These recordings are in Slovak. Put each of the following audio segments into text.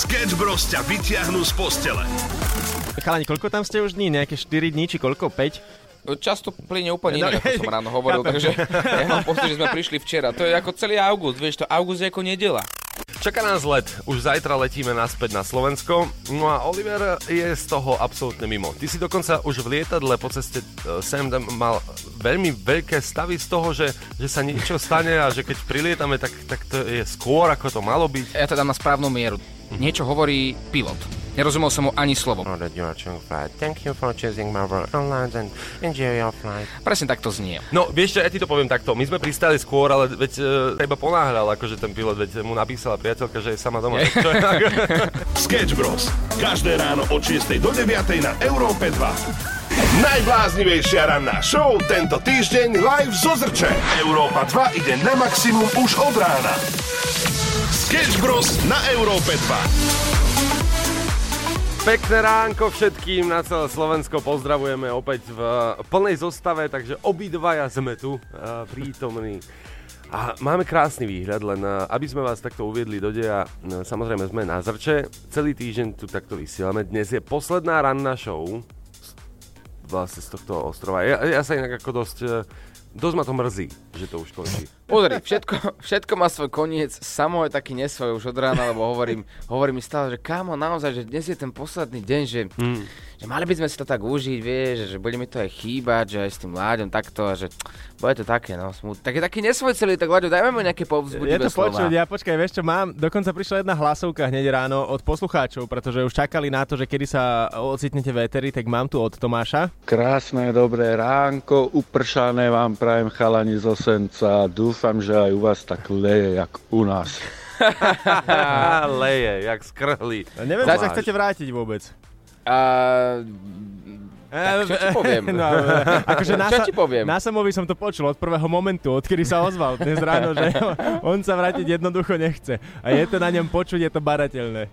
Sketch Bros ťa vyťahnú z postele. Chalani, koľko tam ste už dní? Nejaké 4 dní, či koľko? 5? Často plyne úplne No, inak, ako som ráno hovoril, chápem. takže ja mám pocit, že sme prišli včera. To je ako celý august, vieš, to august je ako nedela. Čaká nás let. Už zajtra letíme naspäť na Slovensko. No a Oliver je z toho absolútne mimo. Ty si dokonca už v lietadle po ceste e, sem tam mal veľmi veľké stavy z toho, že, že sa niečo stane a že keď prilietame, tak, tak to je skôr, ako to malo byť. Ja to dám na správnu mieru. Niečo hovorí pilot. Nerozumel som mu ani slovo. Presne tak to znie. No, vieš čo, ja ti to poviem takto. My sme pristali skôr, ale veď e, iba ponáhľal, akože ten pilot, veď mu napísala priateľka, že je sama doma. Tak to je, Sketch Bros. Každé ráno od 6 do 9 na Európe 2. Najbláznivejšia ranná show tento týždeň live zo Zrče. Európa 2 ide na maximum už od rána. Sketch Bros. na Európe 2. Pekné ránko všetkým na celé Slovensko. Pozdravujeme opäť v plnej zostave, takže obidvaja sme tu uh, prítomní. A máme krásny výhľad, len uh, aby sme vás takto uviedli do deja, samozrejme sme na Zrče, celý týždeň tu takto vysielame. Dnes je posledná ranná show vlastne z tohto ostrova. Ja, ja sa inak ako dosť, dosť ma to mrzí, že to už končí. Pozri, všetko, všetko má svoj koniec, samo je taký nesvoj už od rána, lebo hovorím, hovorím mi stále, že kámo, naozaj, že dnes je ten posledný deň, že, Hmm. že mali by sme si to tak užiť, vieš, že bude mi to aj chýbať, že aj s tým Láďom takto, a že bude to také, no, smut. Tak je taký nesvoj celý, tak Láďo, dajme mu nejaké Je povzbudivé to slova. počuť, ja počkaj, vieš čo mám? Dokonca prišla jedna hlasovka hneď ráno od poslucháčov, pretože už čakali na to, že kedy sa ocitnete v éteri, tak mám tu od Tomáša. Krásne, dobré ránko, upršané vám prajem chalani zo Senca. Dúfam, že aj u vás tak leje, jak u nás. Leje, jak skrhli. Neviem, či sa chcete vrátiť vôbec. A... Tak čo ti poviem? No, akože na, Čo ti poviem? na Samovi som to počul od prvého momentu, odkedy sa ozval dnes ráno, že on sa vrátiť jednoducho nechce. A je to na ňom počuť, je to barateľné.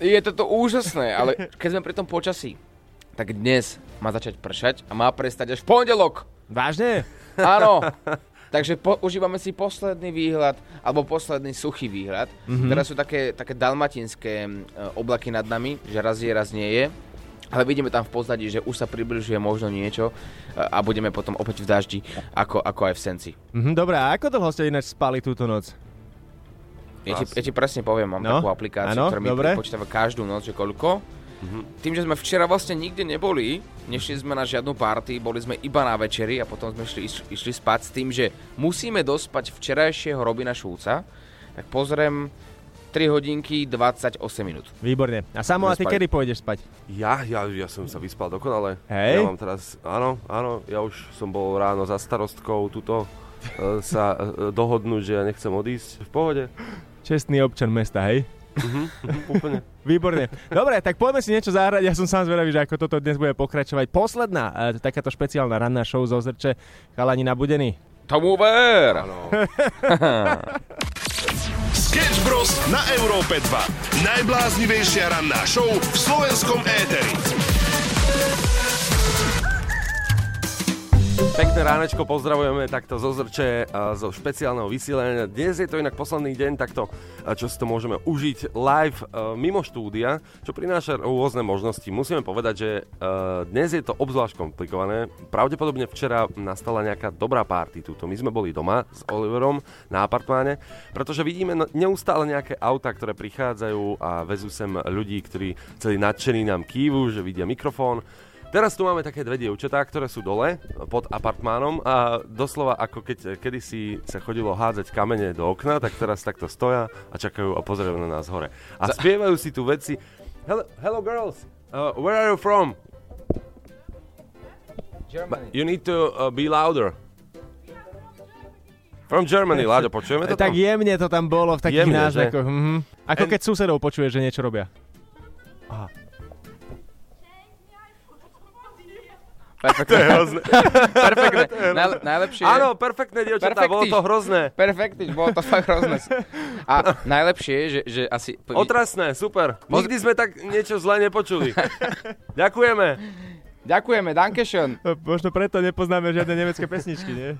Je toto úžasné, ale keď sme pri tom počasí, tak dnes má začať pršať a má prestať až v pondelok. Vážne? Áno. Takže po, užívame si posledný výhľad, alebo posledný suchý výhľad. Mm-hmm. Teraz sú také, také dalmatinské e, oblaky nad nami, že raz je, raz nie je. Ale vidíme tam v pozadí, že už sa približuje možno niečo e, a budeme potom opäť v daždi, ako, ako aj v Senci. Mhm, dobre, a ako dlho ste ináč spali túto noc? Ja ti, ja ti presne poviem, mám No, takú aplikáciu, áno, ktorá mi dobre. počítava každú noc, že koľko. Tým, že sme včera vlastne nikde neboli, nešli sme na žiadnu party, boli sme iba na večeri a potom sme išli, išli spať s tým, že musíme dospať včerajšieho Robina Šulca, tak pozriem 3 hodinky 28 minút. Výborne. A Samo, a ty kedy pôjdeš spať? Ja, ja, ja som sa vyspal dokonale. Hej. Ja mám teraz, áno, áno, ja už som bol ráno za starostkou tuto e, sa e, dohodnúť, že ja nechcem odísť. V pohode. Čestný občan mesta, hej? Úplne. Výborne. Dobre, tak poďme si niečo zahrať. Ja som sám zvedavý, že ako toto dnes bude pokračovať. Posledná, e, takáto špeciálna ranná show zo Zrče. Chalani nabudení. Tomu ver! Sketch Bros. na Európe 2. Najbláznivejšia ranná show v slovenskom éteri. Pekné ránečko, pozdravujeme takto zo Zrče a zo špeciálneho vysielania. Dnes je to inak posledný deň, takto, a čo si to môžeme užiť live e, mimo štúdia, čo prináša rôzne možnosti. Musíme povedať, že e, dnes je to obzvlášť komplikované. Pravdepodobne včera nastala nejaká dobrá party túto. My sme boli doma s Oliverom na apartmáne, pretože vidíme no- neustále nejaké auta, ktoré prichádzajú a vezú sem ľudí, ktorí celí nadšení nám kývu, že vidia mikrofón. Teraz tu máme také dve dievčatá, ktoré sú dole pod apartmánom a doslova ako keď kedysi sa chodilo hádzať kamene do okna, tak teraz takto stoja a čakajú a pozerajú na nás hore. A spievajú si tu veci. Hello, hello girls, uh, where are you from? Germany. You need to uh, be louder. From Germany, Láďo, počujeme to Tak tam? jemne to tam bolo v takých Jemne, náznakoch. Mhm. Ako And- keď susedov počuje, že niečo robia. Perfektné. Perfektné. Najle- najlepšie je... Áno, perfektné, dievčatá, bolo to Perfektiš. hrozné. Perfektne, bolo to fakt hrozné. A najlepšie je, že, že asi... Otrasné, super. Nikdy sme tak niečo zlé nepočuli. Ďakujeme. Ďakujeme, Dankeschön. No, Možno preto nepoznáme žiadne nemecké pesničky, nie?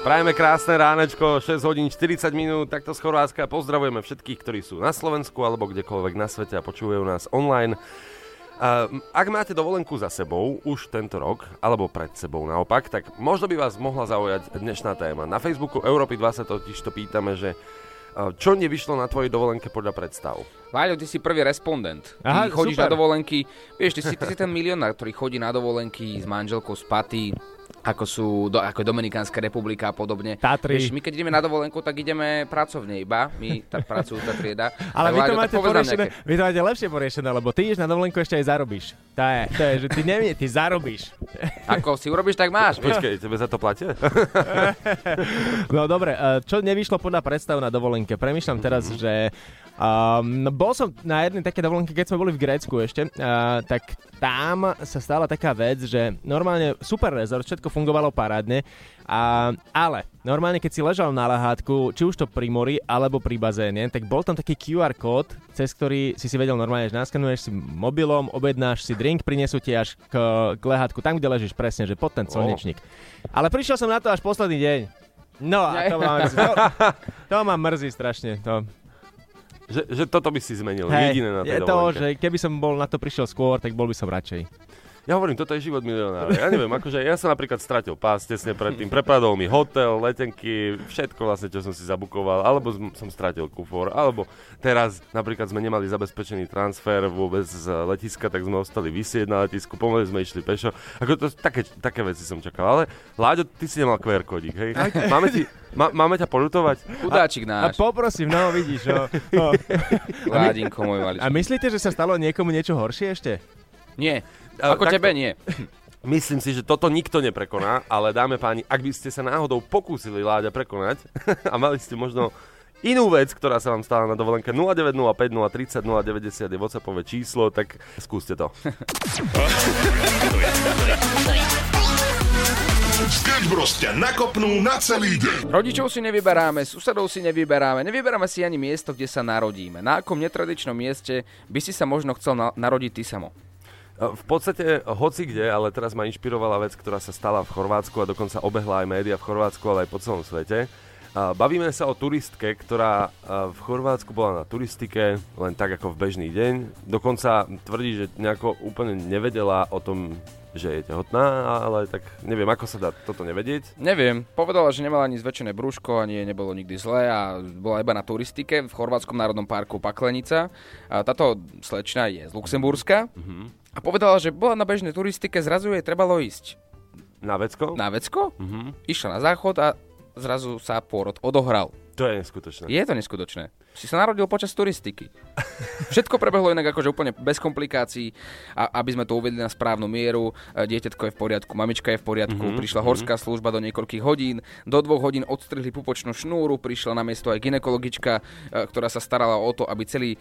Prajeme krásne ránečko, 6 hodín 40 minút, takto z Chorvátska. Pozdravujeme všetkých, ktorí sú na Slovensku alebo kdekoľvek na svete a počúvajú nás online. Ak máte dovolenku za sebou už tento rok, alebo pred sebou naopak, tak možno by vás mohla zaujať dnešná téma. Na Facebooku Európy 2 sa totiž to pýtame, že čo nevyšlo na tvojej dovolenke podľa predstav? Láďo, ty si prvý respondent. Ty Aha, chodíš super. na dovolenky, vieš, ty si, ty si ten milionár, ktorý chodí na dovolenky s manželkou z Paty, ako sú do, ako Dominikánska republika a podobne. Tatry. Vieš, my keď ideme na dovolenku, tak ideme pracovne iba, my tak pracujú tá trieda. Ale Tak, vy to, Láďo, máte poriešené, vy to máte lepšie poriešené, lebo ty ideš na dovolenku ešte aj zarobíš. To je, to je že ty nevie, ty zarobíš. Ako si urobíš, tak máš. Počkej, tebe za to platia? No dobre, eh, čo nevyšlo podľa predstav na dovolenke? Premýšľam teraz, že um, bol som na jednej také dovolenke, keď sme boli v Grécku ešte, uh, tak tam sa stala taká vec, že normálne super rezort, všetko fungovalo parádne, a, ale normálne keď si ležal na lahátku, či už to pri mori alebo pri bazéne, tak bol tam taký QR kód, cez ktorý si si vedel normálne, že naskenuješ si mobilom, objednáš si drink, prinesú ti až k, k lehátku, tam, kde ležíš presne, že pod ten slnečník. Ale prišiel som na to až posledný deň. No a to ma mrzí, to, to ma mrzí strašne. To. Že, že toto by si zmenil, Hej, jediné na je tej to, dovolenke. že keby som bol na to prišiel skôr, tak bol by som radšej. Ja hovorím, toto je život milionára. Ja neviem, akože ja som napríklad stratil pás tesne predtým, prepadol mi hotel, letenky, všetko vlastne, čo som si zabukoval, alebo som- stratil kufor, alebo teraz napríklad sme nemali zabezpečený transfer vôbec z letiska, tak sme ostali vysieť na letisku, pomaly sme išli pešo. Ako to, také, také veci som čakal, ale Láďo, ty si nemal QR kódik, hej? Máme, ti, má, máme ťa poľutovať? Chudáčik A náš. poprosím, no vidíš, no. no. Ládinko môj maličký. A myslíte, že sa stalo niekomu niečo horšie ešte? Nie. Ako takto. tebe nie. Myslím si, že toto nikto neprekoná, ale dáme páni, ak by ste sa náhodou pokúsili Láďa prekonať a mali ste možno inú vec, ktorá sa vám stala na dovolenke 0905 030 090 je WhatsAppové číslo, tak skúste to. Sketch Bros ťa nakopnú na celý deň. Rodičov si nevyberáme, susedov si nevyberáme, nevyberáme si ani miesto, kde sa narodíme. Na akom netradičnom mieste by si sa možno chcel na- narodiť ty samo? V podstate hoci kde, ale teraz ma inšpirovala vec, ktorá sa stala v Chorvátsku a dokonca obehla aj média v Chorvátsku, ale aj po celom svete. Bavíme sa o turistke, ktorá a, v Chorvátsku bola na turistike len tak ako v bežný deň. Dokonca tvrdí, že nejako úplne nevedela o tom, že je tehotná, ale tak neviem, ako sa dá toto nevedieť. Neviem, povedala, že nemala ani zväčšené brúško, ani jej nebolo nikdy zlé a bola iba na turistike v Chorvátskom národnom parku Paklenica. A táto slečna je z Luxemburska a povedala, že bola na bežnej turistike, zrazu jej trebalo ísť Na vecko? na vecko, Mhm. išla na záchod a zrazu sa pôrod odohral. To je neskutočné. Je to neskutočné. Si sa narodil počas turistiky. Všetko prebehlo inak akože úplne bez komplikácií, a, aby sme to uvedli na správnu mieru. E, Dieťatko je v poriadku, mamička je v poriadku, mm-hmm. prišla horská služba do niekoľkých hodín, do dvoch hodín odstrihli pupočnú šnúru, prišla na miesto aj ginekologička, e, ktorá sa starala o to, aby celý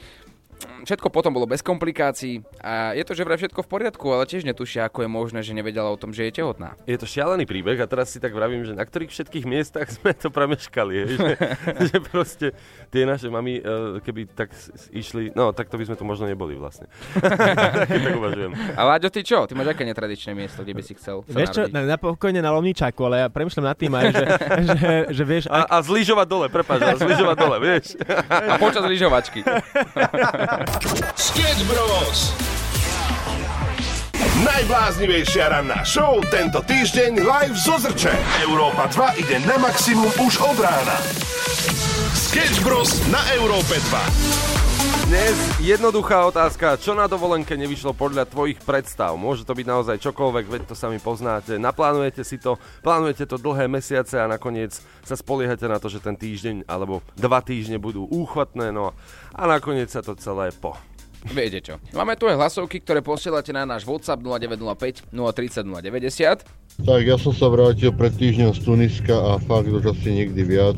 Všetko potom bolo bez komplikácií a je to, že vraj všetko v poriadku, ale tiež netušia, ako je možné, že nevedela o tom, že je tehotná. Je to šialený príbeh a teraz si tak vravím, že na ktorých všetkých miestach sme to premeškali. Že, že proste tie naše mami, eh, keby tak išli, no tak to by sme tu možno neboli vlastne. Keď tak uvažujem. A Láďo, ty čo? Ty máš aké netradičné miesto, kde by si chcel sa Vieš čo, na, na pokojne na Lomničáku, ale ja premyšľam nad tým aj, že, že, že vieš, ak, A, a zlyžovať dole, prepáč, a zlyžovať dole, vieš. A počas lyžovačky. Sketch Bros. Najbláznivejšia ranná show tento týždeň live zo Zrče. Európa 2 ide na maximum už od rána. Sketch Bros na Európe 2. Dnes jednoduchá otázka, čo na dovolenke nevyšlo podľa tvojich predstav? Môže to byť naozaj čokoľvek, veď to sami poznáte. Naplánujete si to, plánujete to dlhé mesiace a nakoniec sa spoliehate na to, že ten týždeň alebo dva týždne budú úchvatné, no a nakoniec sa to celé po. Viete čo. Máme tu aj hlasovky, ktoré posielate na náš WhatsApp 0905 030 090. Tak ja som sa vrátil pred týždňom z Tuniska a fakt už asi nikdy viac.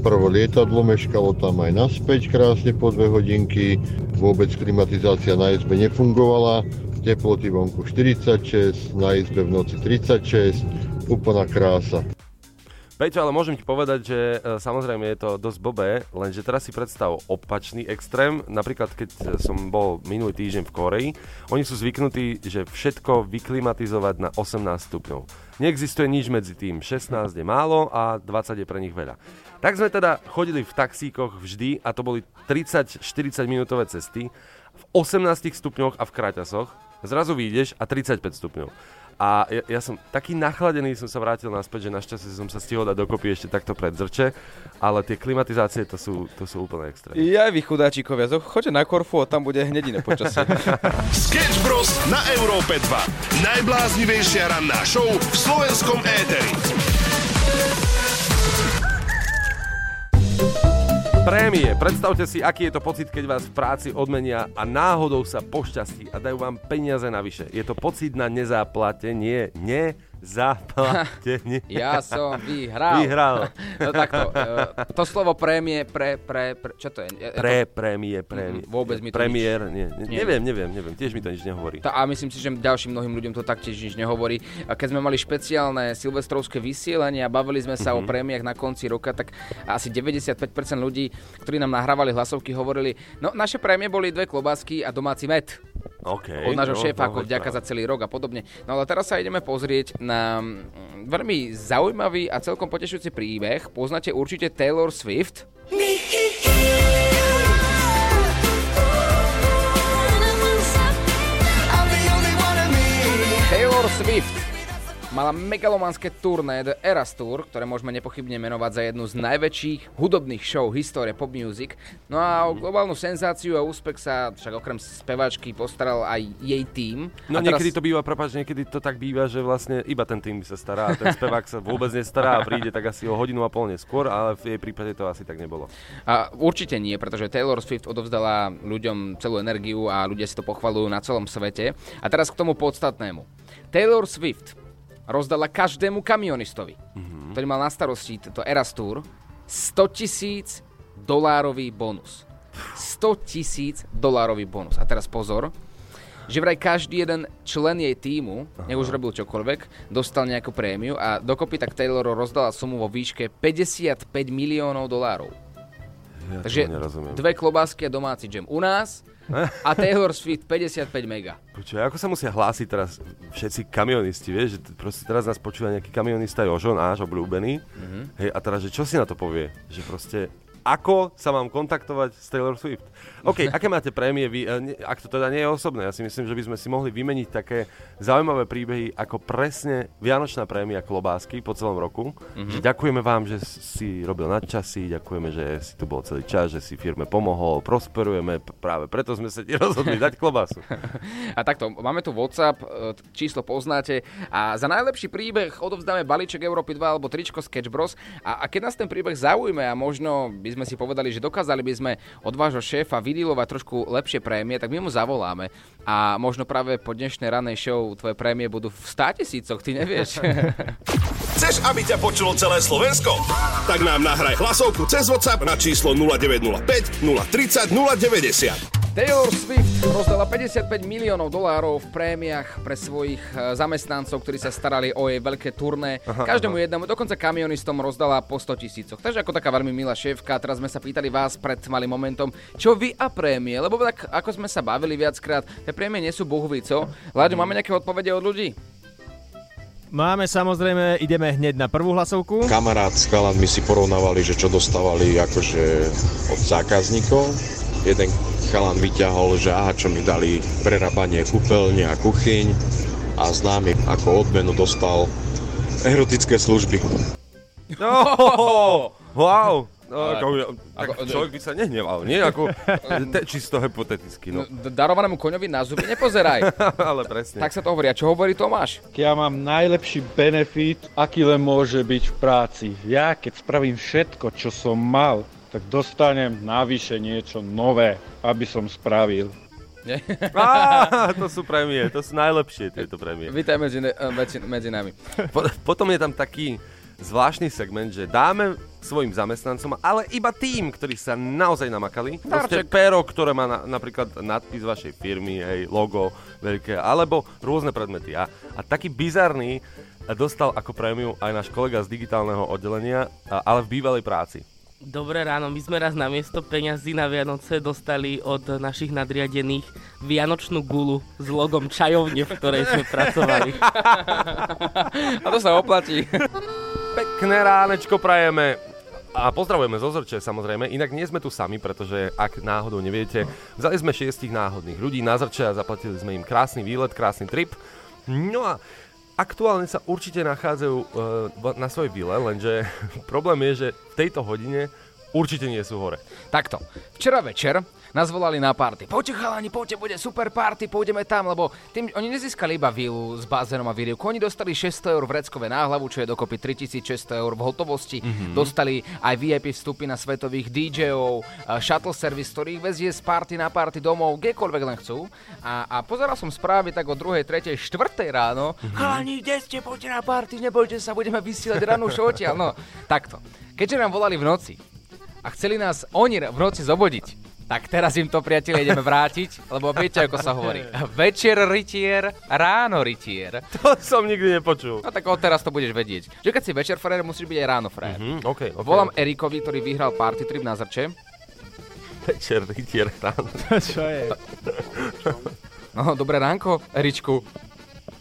Prvo lietadlo meškalo tam aj naspäť krásne po dve hodinky. Vôbec klimatizácia na izbe nefungovala. Teploty vonku 46, na izbe v noci 36. Úplná krása. Peťo, ale môžem ti povedať, že e, samozrejme je to dosť blbé, lenže teraz si predstav opačný extrém. Napríklad, keď som bol minulý týždeň v Koreji, oni sú zvyknutí, že všetko vyklimatizovať na 18 stupňov. Neexistuje nič medzi tým. 16 je málo a 20 je pre nich veľa. Tak sme teda chodili v taxíkoch vždy a to boli 30-40 minútové cesty v 18 stupňoch a v kraťasoch. Zrazu vyjdeš a 35 stupňov. A ja, ja som taký nachladený, som sa vrátil naspäť, že našťastie som sa stihol dať dokopy ešte takto pred zrče, ale tie klimatizácie to sú, to sú úplne extrémne. Ja vy chudáčikovia, choďte na Korfu a tam bude hneď iné počasie. Sketch Bros. na Európe 2. Najbláznivejšia ranná show v slovenskom éteri. Prémie. Predstavte si, aký je to pocit, keď vás v práci odmenia a náhodou sa pošťastí a dajú vám peniaze navyše. Je to pocit na nezáplatenie, nezaplatenie. Ja som vyhral. Vyhral. No takto, e, to slovo prémie, pre, pre, pre čo to je? Pre prémie, prémie. Mhm, vôbec mi to Premiér, nie, nie, Nie. neviem, neviem, neviem, tiež mi to nič nehovorí. To, a myslím si, že ďalším mnohým ľuďom to taktiež nič nehovorí. A keď sme mali špeciálne silvestrovské vysielanie a bavili sme sa o prémiách na konci roka, tak asi 95% ľudí, ktorí nám nahrávali hlasovky, hovorili, no naše prémie boli dve klobásky a domáci med. OK. Od nášho no, šéfa, ako vďaka za celý rok a podobne. No ale teraz sa ideme pozrieť na mm, veľmi zaujímavý a celkom potešujúci príbeh. Poznáte určite Taylor Swift. Taylor Swift mala megalomanské turné The Eras Tour, ktoré môžeme nepochybne menovať za jednu z najväčších hudobných show histórie pop music. No a o globálnu senzáciu a úspech sa však okrem spevačky postaral aj jej tím. No a niekedy to býva, prepáč, niekedy to tak býva, že vlastne iba ten tým sa stará a ten spevák sa vôbec nestará a príde tak asi o hodinu a pol neskôr, ale v jej prípade to asi tak nebolo. A určite nie, pretože Taylor Swift odovzdala ľuďom celú energiu a ľudia si to pochvalujú na celom svete. A teraz k tomu podstatnému. Taylor Swift rozdala každému kamionistovi, mm-hmm. ktorý mal na starosti toto Eras Tour, 100 tisíc dolárový bonus. 100 tisíc dolárový bonus. A teraz pozor, že vraj každý jeden člen jej týmu, nech už robil čokoľvek, dostal nejakú prémiu a dokopy tak Taylor rozdala sumu vo výške 55 miliónov dolárov. Ja Takže dve klobásky a domáci džem u nás a Taylor Swift 55 mega. Počuj, ako sa musia hlásiť teraz všetci kamionisti, vieš, že proste teraz nás počúva nejaký kamionista Jožo, náš obľúbený, mm-hmm. hej, a teraz, že čo si na to povie? Že proste, ako sa mám kontaktovať s Taylor Swift? OK, aké máte prémie vy, e, ne- ak to teda nie je osobné, ja si myslím, že by sme si mohli vymeniť také zaujímavé príbehy, ako presne Vianočná prémia klobásky po celom roku, mm-hmm. že ďakujeme vám, že si robil nadčasy, ďakujeme, že si tu bol celý čas, že si firme pomohol, prosperujeme, práve preto sme sa ti rozhodli dať klobásu. A takto, máme tu WhatsApp, e, t- číslo poznáte a za najlepší príbeh odovzdáme balíček Európy 2 alebo tričko Sketch Bros. A, a keď nás ten príbeh zaujme a možno by sme si povedali, že dokázali by sme od vášho šéfa vydilovať trošku lepšie prémie, tak my mu zavoláme a možno práve po dnešnej ranej show tvoje prémie budú v 100 tisícoch, ty nevieš. Chceš, aby ťa počulo celé Slovensko? Tak nám nahraj hlasovku cez WhatsApp na číslo 0905 030 090. Taylor Swift rozdala 55 miliónov dolárov v prémiách pre svojich e, zamestnancov, ktorí sa starali o jej veľké turné. Každému jednému, dokonca kamionistom rozdala po 100 tisícoch. Takže ako taká veľmi milá šéfka, teraz sme sa pýtali vás pred malým momentom, čo vy a prémie, lebo tak ako sme sa bavili viackrát, tie prémie nie sú bohví, co? Láďo, máme nejaké odpovede od ľudí? Máme samozrejme, ideme hneď na prvú hlasovku. kamarát s chalanmi si porovnávali, že čo dostávali akože od zákazníkov. Jeden chalan vyťahol, že aha, čo mi dali prerábanie kúpeľne a kuchyň a známy ako odmenu dostal erotické služby. No, wow. No, ako, tak ako- človek by sa nehneval, nie? Ako, te, čisto hypoteticky, no. Darovanému koňovi na zuby nepozeraj. Ale presne. tak sa to hovorí. A čo hovorí Tomáš? Ja mám najlepší benefit, aký len môže byť v práci. Ja, keď spravím všetko, čo som mal, tak dostanem navyše niečo nové, aby som spravil. Á, to sú prémie, to sú najlepšie tieto prémie. Vítaj medzi, ne- e, medzi, medzi nami. Po, potom je tam taký zvláštny segment, že dáme svojim zamestnancom, ale iba tým, ktorí sa naozaj namakali. Proste pero, ktoré má na, napríklad nadpis vašej firmy, hej, logo veľké, alebo rôzne predmety. A, a taký bizarný, dostal ako prémiu aj náš kolega z digitálneho oddelenia, ale v bývalej práci. Dobré ráno, my sme raz na miesto peňazí na Vianoce dostali od našich nadriadených Vianočnú gulu s logom čajovne, v ktorej sme pracovali. A to sa oplatí. Pekné ránečko prajeme. A pozdravujeme zo Zorče samozrejme, inak nie sme tu sami, pretože ak náhodou neviete, vzali sme šiestich náhodných ľudí na Zrče a zaplatili sme im krásny výlet, krásny trip. No a aktuálne sa určite nachádzajú uh, na svojej vile, lenže problém je, že v tejto hodine určite nie sú hore. Takto. Včera večer nás volali na party. Poďte chalani, poďte, bude super party, pôjdeme tam, lebo tým, oni nezískali iba vilu s bazénom a výrivku. Oni dostali 600 eur vreckové na hlavu, čo je dokopy 3600 eur v hotovosti. Mm-hmm. Dostali aj VIP vstupy na svetových DJov, shuttle service, ktorý ich vezie z party na party domov, kdekoľvek len chcú. A, a pozeral som správy tak o 2., 3., 4. ráno. Mm-hmm. Chalani, kde ste, poďte na party, nebojte sa, budeme vysielať ranú show odtiaľ. No, takto. Keďže nám volali v noci a chceli nás oni v noci zobodiť, tak teraz im to, priatelia, ideme vrátiť, lebo viete, ako sa hovorí. Večer rytier, ráno rytier. To som nikdy nepočul. No tak od teraz to budeš vedieť. Že keď si večer frajer, musíš byť aj ráno frajer. Hm, okay, okay, Volám okay. Erikovi, ktorý vyhral party trip na Zrče. Večer, rytier, ráno. Čo je? No, dobré ránko, Eričku.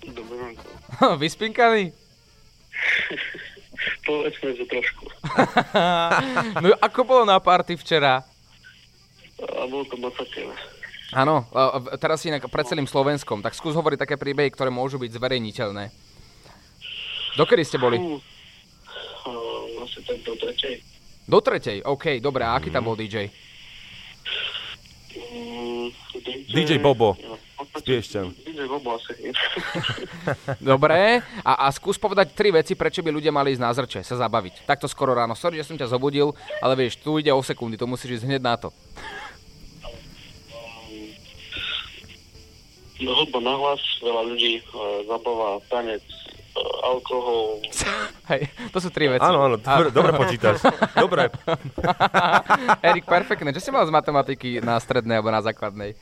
Dobré ránko. Vyspinkaný? Povedzme, že trošku. No ako bolo na party včera? A bolo to masakéne. Áno, teraz si inak pred celým Slovenskom, tak skús hovoriť také príbehy, ktoré môžu byť zverejniteľné. Dokedy ste boli? Asi tak do tretej. Do tretej, OK, dobre, a aký tam bol DJ? Mm, DJ Bobo. Ja, Z Piešťan. Bobo asi. Dobre, a, a skús povedať tri veci, prečo by ľudia mali ísť na zrče, sa zabaviť. Takto skoro ráno. Sorry, že som ťa zobudil, ale vieš, tu ide o sekundy, to musíš ísť hneď na to. No hudba na hlas, veľa ľudí, uh, zabava, tanec, uh, alkohol. Hej, to sú tri veci. Áno, áno, dobre, dobre počítaš. Dobre. Erik, perfektné. Čo si mal z matematiky na strednej alebo na základnej?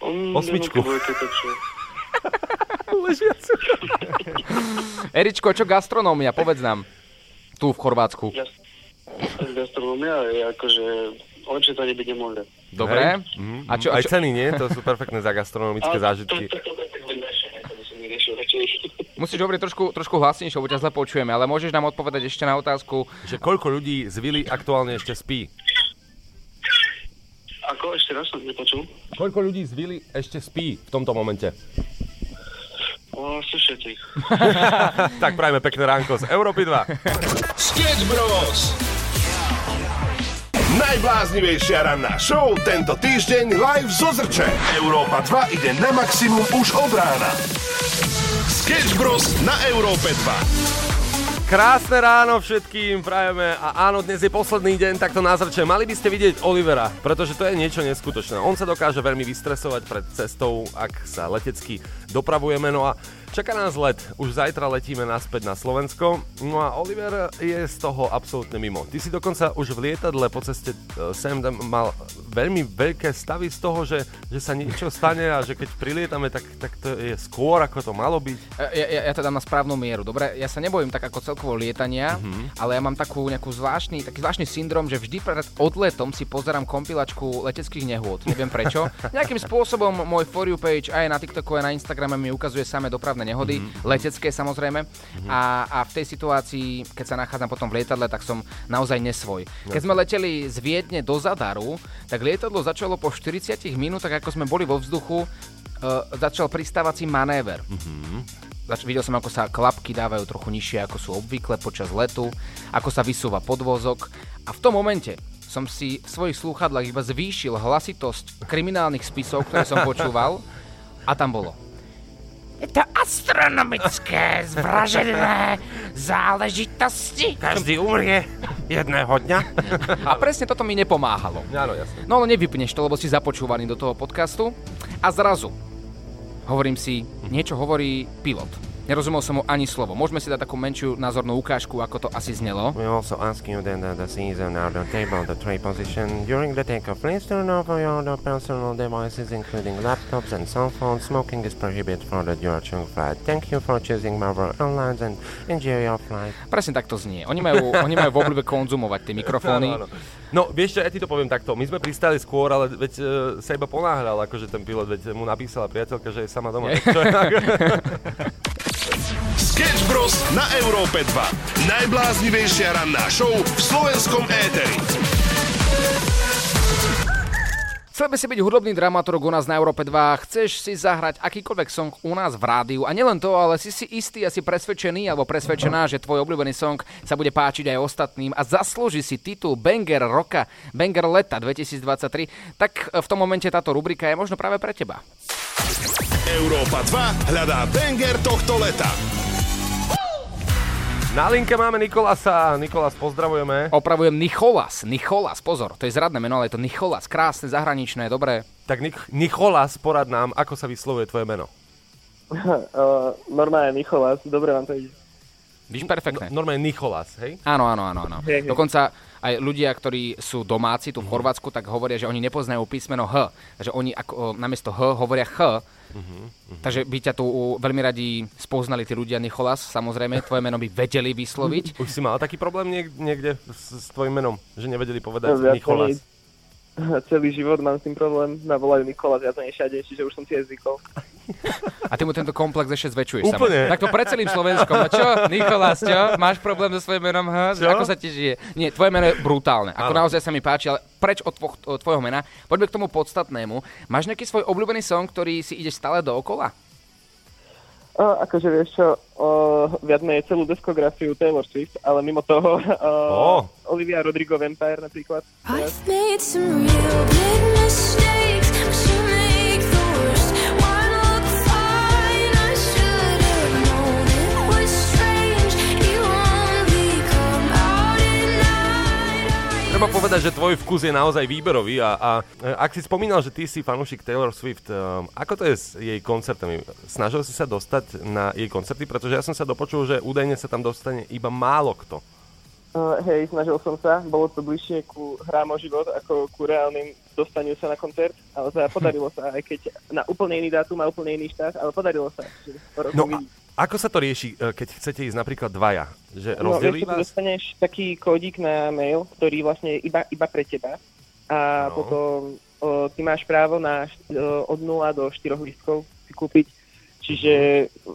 Um, Osmičku. takže Eričko, čo gastronómia? Povedz nám. Tu v Chorvátsku. gas- gastronomia je akože, lepšie to nebyť nemôže. Dobre. Hej. Mhm. A čo, a Aj čo, ceny, nie? To sú perfektné za gastronomické zážitky. To, to, to, musíš hovoriť trošku, trošku hlasnejšie, lebo ťa zle počujeme, ale môžeš nám odpovedať ešte na otázku. Že koľko ľudí z vily aktuálne ešte spí? Ako ešte raz som nepočul? Koľko ľudí z vily ešte spí v tomto momente? O, asi všetkých. Tak prajme pekné ránko z Európy 2. Sketch Bros. Najbláznivejšia ranná show tento týždeň live zo Zrče. Európa 2 ide na maximum už od rána. Sketch Bros. na Európe 2. Krásne ráno všetkým prajeme a áno, dnes je posledný deň takto na zrče. Mali by ste vidieť Olivera, pretože to je niečo neskutočné. On sa dokáže veľmi vystresovať pred cestou, ak sa letecky dopravujeme. No a čaká nás let. Už zajtra letíme naspäť na Slovensko. No a Oliver je z toho absolútne mimo. Ty si dokonca už v lietadle po ceste e, sem mal veľmi veľké stavy z toho, že, že sa niečo stane a že keď prilietame, tak, tak to je skôr, ako to malo byť. E, Ja, ja, ja to dám na správnu mieru. Dobre, ja sa nebojím tak ako celkovo lietania, Mhm. ale ja mám takú nejakú zvláštny, taký zvláštny syndrom, že vždy pred odletom si pozerám kompilačku leteckých nehôd. Neviem prečo. Nejakým spôsobom môj For You page aj na TikToku, aj na Instagrame mi ukazuje samé dopravné nehody, Mhm. letecké samozrejme. A, a v tej situácii, keď sa nachádzam potom v lietadle, tak som naozaj nesvoj. Keď sme leteli z Viedne do Zadaru, tak lietadlo začalo po 40 minútach, ako sme boli vo vzduchu, uh, začal pristávací manéver. Zač- videl som, ako sa klapky dávajú trochu nižšie, ako sú obvykle počas letu, ako sa vysúva podvozok a v tom momente som si v svojich slúchadlách iba zvýšil hlasitosť kriminálnych spisov, ktoré som počúval a tam bolo. Je to astronomické, zvražené záležitosti. Každý umrie jedného dňa. A presne toto mi nepomáhalo. Áno, jasne. No ale nevypneš to, lebo si započúvaný do toho podcastu a zrazu hovorím si, niečo hovorí pilot. Nerozumel som mu ani slovo. Môžeme si dať takú menšiu názornú ukážku, ako to asi znelo. We also ask you then the, the season or the table, the tray position. During the takeoff, please turn off all the personal devices, including laptops and cell phones. Smoking is prohibited for the duration flight. Thank you for choosing Marvel Airlines and enjoy your flight. Presne tak to znie. Oni majú, oni majú v obľúbe konzumovať tie mikrofóny. No, vieš čo, ja ti to poviem takto. My sme pristali skôr, ale veď uh, sa iba ponáhľal, akože ten pilot, veď mu napísala priateľka, že je sama doma. Tak čo je Sketch Bros. na Európe 2. Najbláznivejšia ranná show v slovenskom éteri. Chcel by si byť hudobný dramaturg u nás na Európe 2, chceš si zahrať akýkoľvek song u nás v rádiu a nielen to, ale si si istý a si presvedčený alebo presvedčená, že tvoj obľúbený song sa bude páčiť aj ostatným a zaslúži si titul Banger roka, Banger leta 2023, tak v tom momente táto rubrika je možno práve pre teba. Európa 2 hľadá banger tohto leta. Na linke máme Nikolasa. Nikolas, pozdravujeme. Opravujem Nicholas, Nicholas, pozor, to je zradné meno, ale je to Nicholas, krásne, zahraničné, dobré. Tak Nik- Nicholas, porad nám, ako sa vyslovuje tvoje meno. uh, normálne Nicholas, dobre vám to ide. Víš, perfektné. No, normálne Nicholas, hej? Áno, áno, áno. áno. Hej, hej. Dokonca aj ľudia, ktorí sú domáci tu v Chorvátsku, tak hovoria, že oni nepoznajú písmeno H. Takže oni ako, o, namiesto H hovoria Ch. Takže by ťa tu veľmi radi spoznali tí ľudia Nicholas, samozrejme, tvoje meno by vedeli vysloviť. Už si mal taký problém niek- niekde s, s tvojim menom, že nevedeli povedať No, Nicholas? Celý život mám s tým problém, ma volajú Nikolas, ja to nešade, čiže už som si zvykol. A ty mu tento komplex ešte zväčšuješ. Úplne. Tak to pre celým Slovenskom. A čo, Nikolás, čo? Máš problém so svojím menom? H? Čo? Ako sa ti žije? Nie, tvoje meno je brutálne. Ako Áno. naozaj sa mi páči, ale preč od, tvo- od tvojho mena. Poďme k tomu podstatnému. Máš nejaký svoj obľúbený song, ktorý si ideš stále dookola? O, akože vieš čo, o, viac menej celú diskografiu Taylor Swift, ale mimo toho Ó. o, Olivia Rodrigo Vampire napríklad. I've made some real big mistakes, Treba povedať, že tvoj vkus je naozaj výberový a, a e, ak si spomínal, že ty si fanúšik Taylor Swift, um, ako to je s jej koncertami? Snažil si sa dostať na jej koncerty? Pretože ja som sa dopočul, že údajne sa tam dostane iba málo kto. Uh, hej, snažil som sa, bolo to bližšie ku hrám o život ako ku reálnym dostaniu sa na koncert, ale teda podarilo sa, aj keď na úplne iný dátum a úplne iný štát, ale podarilo sa. No a. ako sa to rieši, e, keď chcete ísť napríklad dvaja? Že No, rozdelí vás? dostaneš taký kódik na mail, ktorý vlastne je iba, iba pre teba No. a potom o, ty máš právo na o, od 0 do 4 lístkov si kúpiť, čiže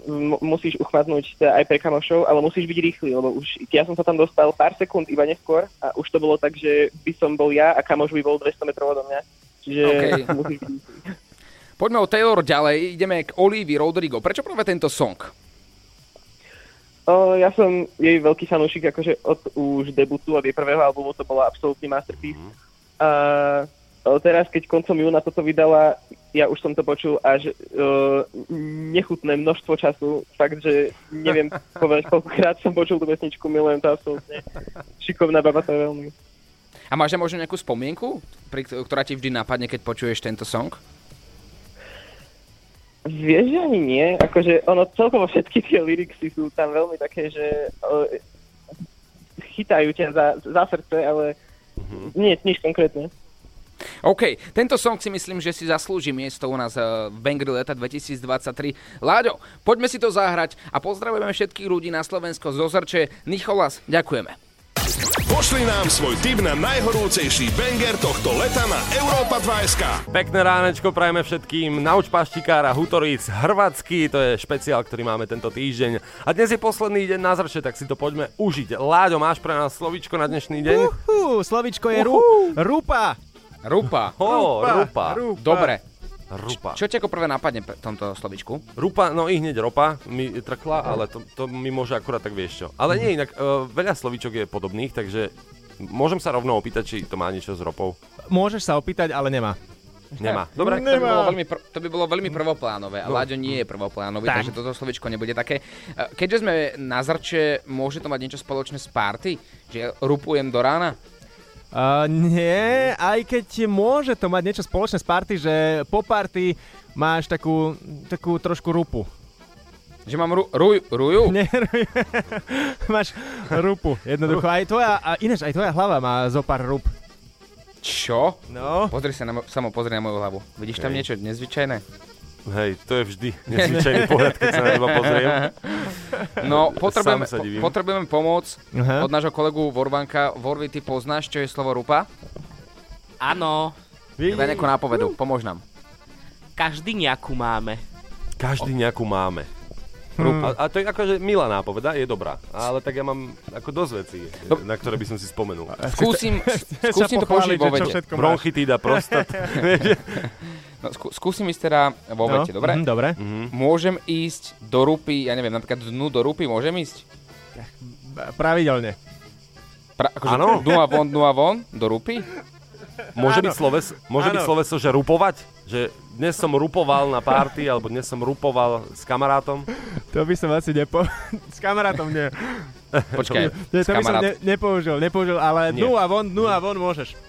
m- musíš uchmatnúť teda aj pre kamošov, ale musíš byť rýchly, lebo už ja som sa tam dostal pár sekúnd iba neskôr a už to bolo tak, že by som bol ja a kamoš by bol 200 metrov odo mňa. Čiže OK. musíš byť rýchly. Poďme o Taylor ďalej, ideme k Olivii Rodrigo. Prečo práve tento song? O, ja som jej veľký fanúšik, akože od už debutu, od jej prvého albumu to bola absolútny masterpiece. A o, teraz, keď koncom júna toto vydala, ja už som to počul až o, nechutné množstvo času. Fakt, že neviem povedať, koľkokrát som počul tú pesničku, milujem to absolútne. Šikovná baba to je veľmi. A máš možno nejakú spomienku, ktorá ti vždy napadne, keď počuješ tento song? Vieš, že ani nie. Akože ono celkovo všetky tie lyrixy sú tam veľmi také, že o, chytajú ťa za, za srdce, ale nie, nič konkrétne. OK, tento song si myslím, že si zaslúži miesto u nás eh, v Bangri leta 2023. Láďo, poďme si to zahrať a pozdravujeme všetkých ľudí na Slovensko zo Zrče. Nicholas, ďakujeme. Pošli nám svoj tip na najhorúcejší banger tohto leta na Európa 2SK. Pekné ránečko prajeme všetkým. Nauč paštikára Hutoric Hrvatsky, to je špeciál, ktorý máme tento týždeň. A dnes je posledný deň na zrče, tak si to poďme užiť. Láďo, máš pre nás slovičko na dnešný deň? Uhú, slovičko je ru, rupa. Rupa. Ó, rupa. rupa. Dobre. Rupa. Čo ti ako prvé napadne v tomto slovičku? Rupa, no i hneď ropa mi trkla, ale to, to mi môže akurát tak vieš čo. Ale nie, inak uh, veľa slovíčok je podobných, takže môžem sa rovno opýtať, či to má niečo s ropou. Môžeš sa opýtať, ale nemá. Nemá. Dobre, To by bolo veľmi, pr- to by bolo veľmi prvoplánové a No. Láďo nie je prvoplánové, Tak. takže toto slovičko nebude také. E, Keďže sme na Zrče, môže to mať niečo spoločné s party? Že rupujem do rána? Uh, nie, aj keď môže to mať niečo spoločné s party, že po party máš takú, takú trošku rupu. Že mám ru, ruj, ruju? Nie, ruj. Máš rupu, jednoducho. Aj tvoja, a ináč, aj tvoja hlava má zo pár rup. Čo? No. Pozri sa na mo- samo, pozri na moju hlavu. Vidíš tam Hej. niečo nezvyčajné? Hej, to je vždy nezvyčajný pohľad, keď sa na teba pozriem. No, potrebujeme, Sám sa divím. po, potrebujeme pomoc Aha. od nášho kolegu Vorvanka. Vorvi, ty poznáš, čo je slovo rupa? Áno, Daj nejakú nápovedu, pomôž nám. každý nejakú máme. Každý nejakú máme. Hm. A, a to je akože milá nápoveda, je dobrá. Ale tak ja mám ako dosť vecí, Dob- na ktoré by som si spomenul. Skúsim, skúsim to použiť pochváliť, vo máš. Bronchitída, prostat. No, skú, skúsim ísť teda vo vete, dobre? mhm, dobre. Môžem ísť do rupy, ja neviem, napríklad dnu do rupy, môžem ísť? Pravidelne. Pra, akože Áno. dnu a von, dnu a von, do rupy? Môže byť, sloves, môže byť sloveso, že rupovať? Že dnes som rupoval na party, alebo dnes som rupoval s kamarátom? To by som asi nepo... S kamarátom nie. Počkaj, Nie, s to by som kamarát... ne, nepoužil, nepoužil, ale Nie. dnu a von, dnu a von môžeš.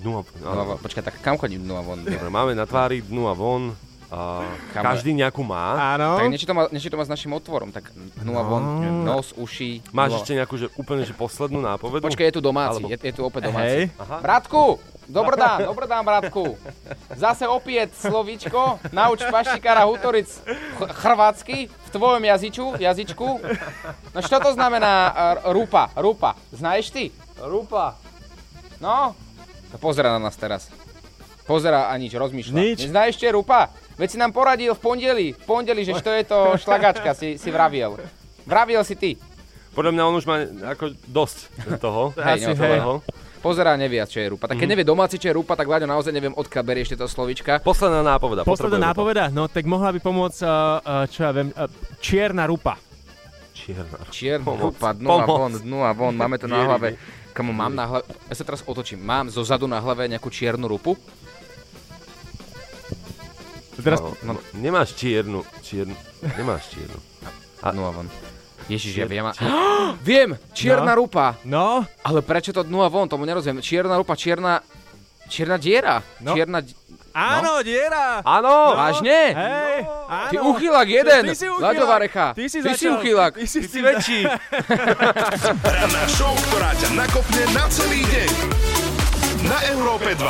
No, Dnu a von. Počkaj, tak kam chodím dnu a von? Dobre, máme na tvári dnu a von. A Kam- každý nejakú má. Áno. Tak niečo to, má, niečo to má s našim otvorom, tak dnu a von, nos, uši. dnu Máš a- ešte nejakú, že úplne že poslednú nápovedu? Počkaj, je tu domáci, Alebo- je, je tu opäť domáci. Hej. Aha. Bratku, dobrdán, dobrdán, bratku. Zase opäť slovíčko, nauč paštikára Hutoric ch- chorvátsky v tvojom jazyču, jazyčku. No čo to znamená uh, rupa, rupa, znaš ty? Rupa. No, to pozera na nás teraz. Pozera a nič, rozmýšľa. Nič. Neznáš ešte rupa? Veď si nám poradil v pondeli, v pondeli, že čo je to šlagačka, si, si vraviel. Vraviel si ty. Podľa mňa on už má ako dosť toho. Hej, no, Asi, hej. celého. Pozerá, nevie, čo je rupa. Tak keď Mhm. nevie domáci, čo je rupa, tak Vláďo naozaj neviem, odkiaľ berieš tieto slovička. Posledná nápoveda. Posledná nápoveda? No tak mohla by pomôcť, uh, uh, čo ja viem, uh, čierna rupa. Čierna. Čierna Pomoc. rupa, dnu a Pomoc. von, dnu a von, máme to na hlave. mi. Kamo, mám na hlave, ja sa teraz otočím, mám zo zadu na hlave nejakú čiernu rupu? Teraz, No, no, nemáš čiernu, čiernu, nemáš čiernu. A dnu a von. Ježiš, ja viem. a- Viem, čierna No. rupa. no, Ale prečo to dnu a von, tomu nerozumiem. Čierna rupa, čierna, čierna diera. No. Čierna, di- áno, diera. Áno! vážne? Hej, áno. Ty uchylak jeden, Ty si. Ty si, Ty si začal. uchylák. Ty si, Ty si väčší. Ranná show, ktorá ťa nakopne na celý deň. Na Európe 2.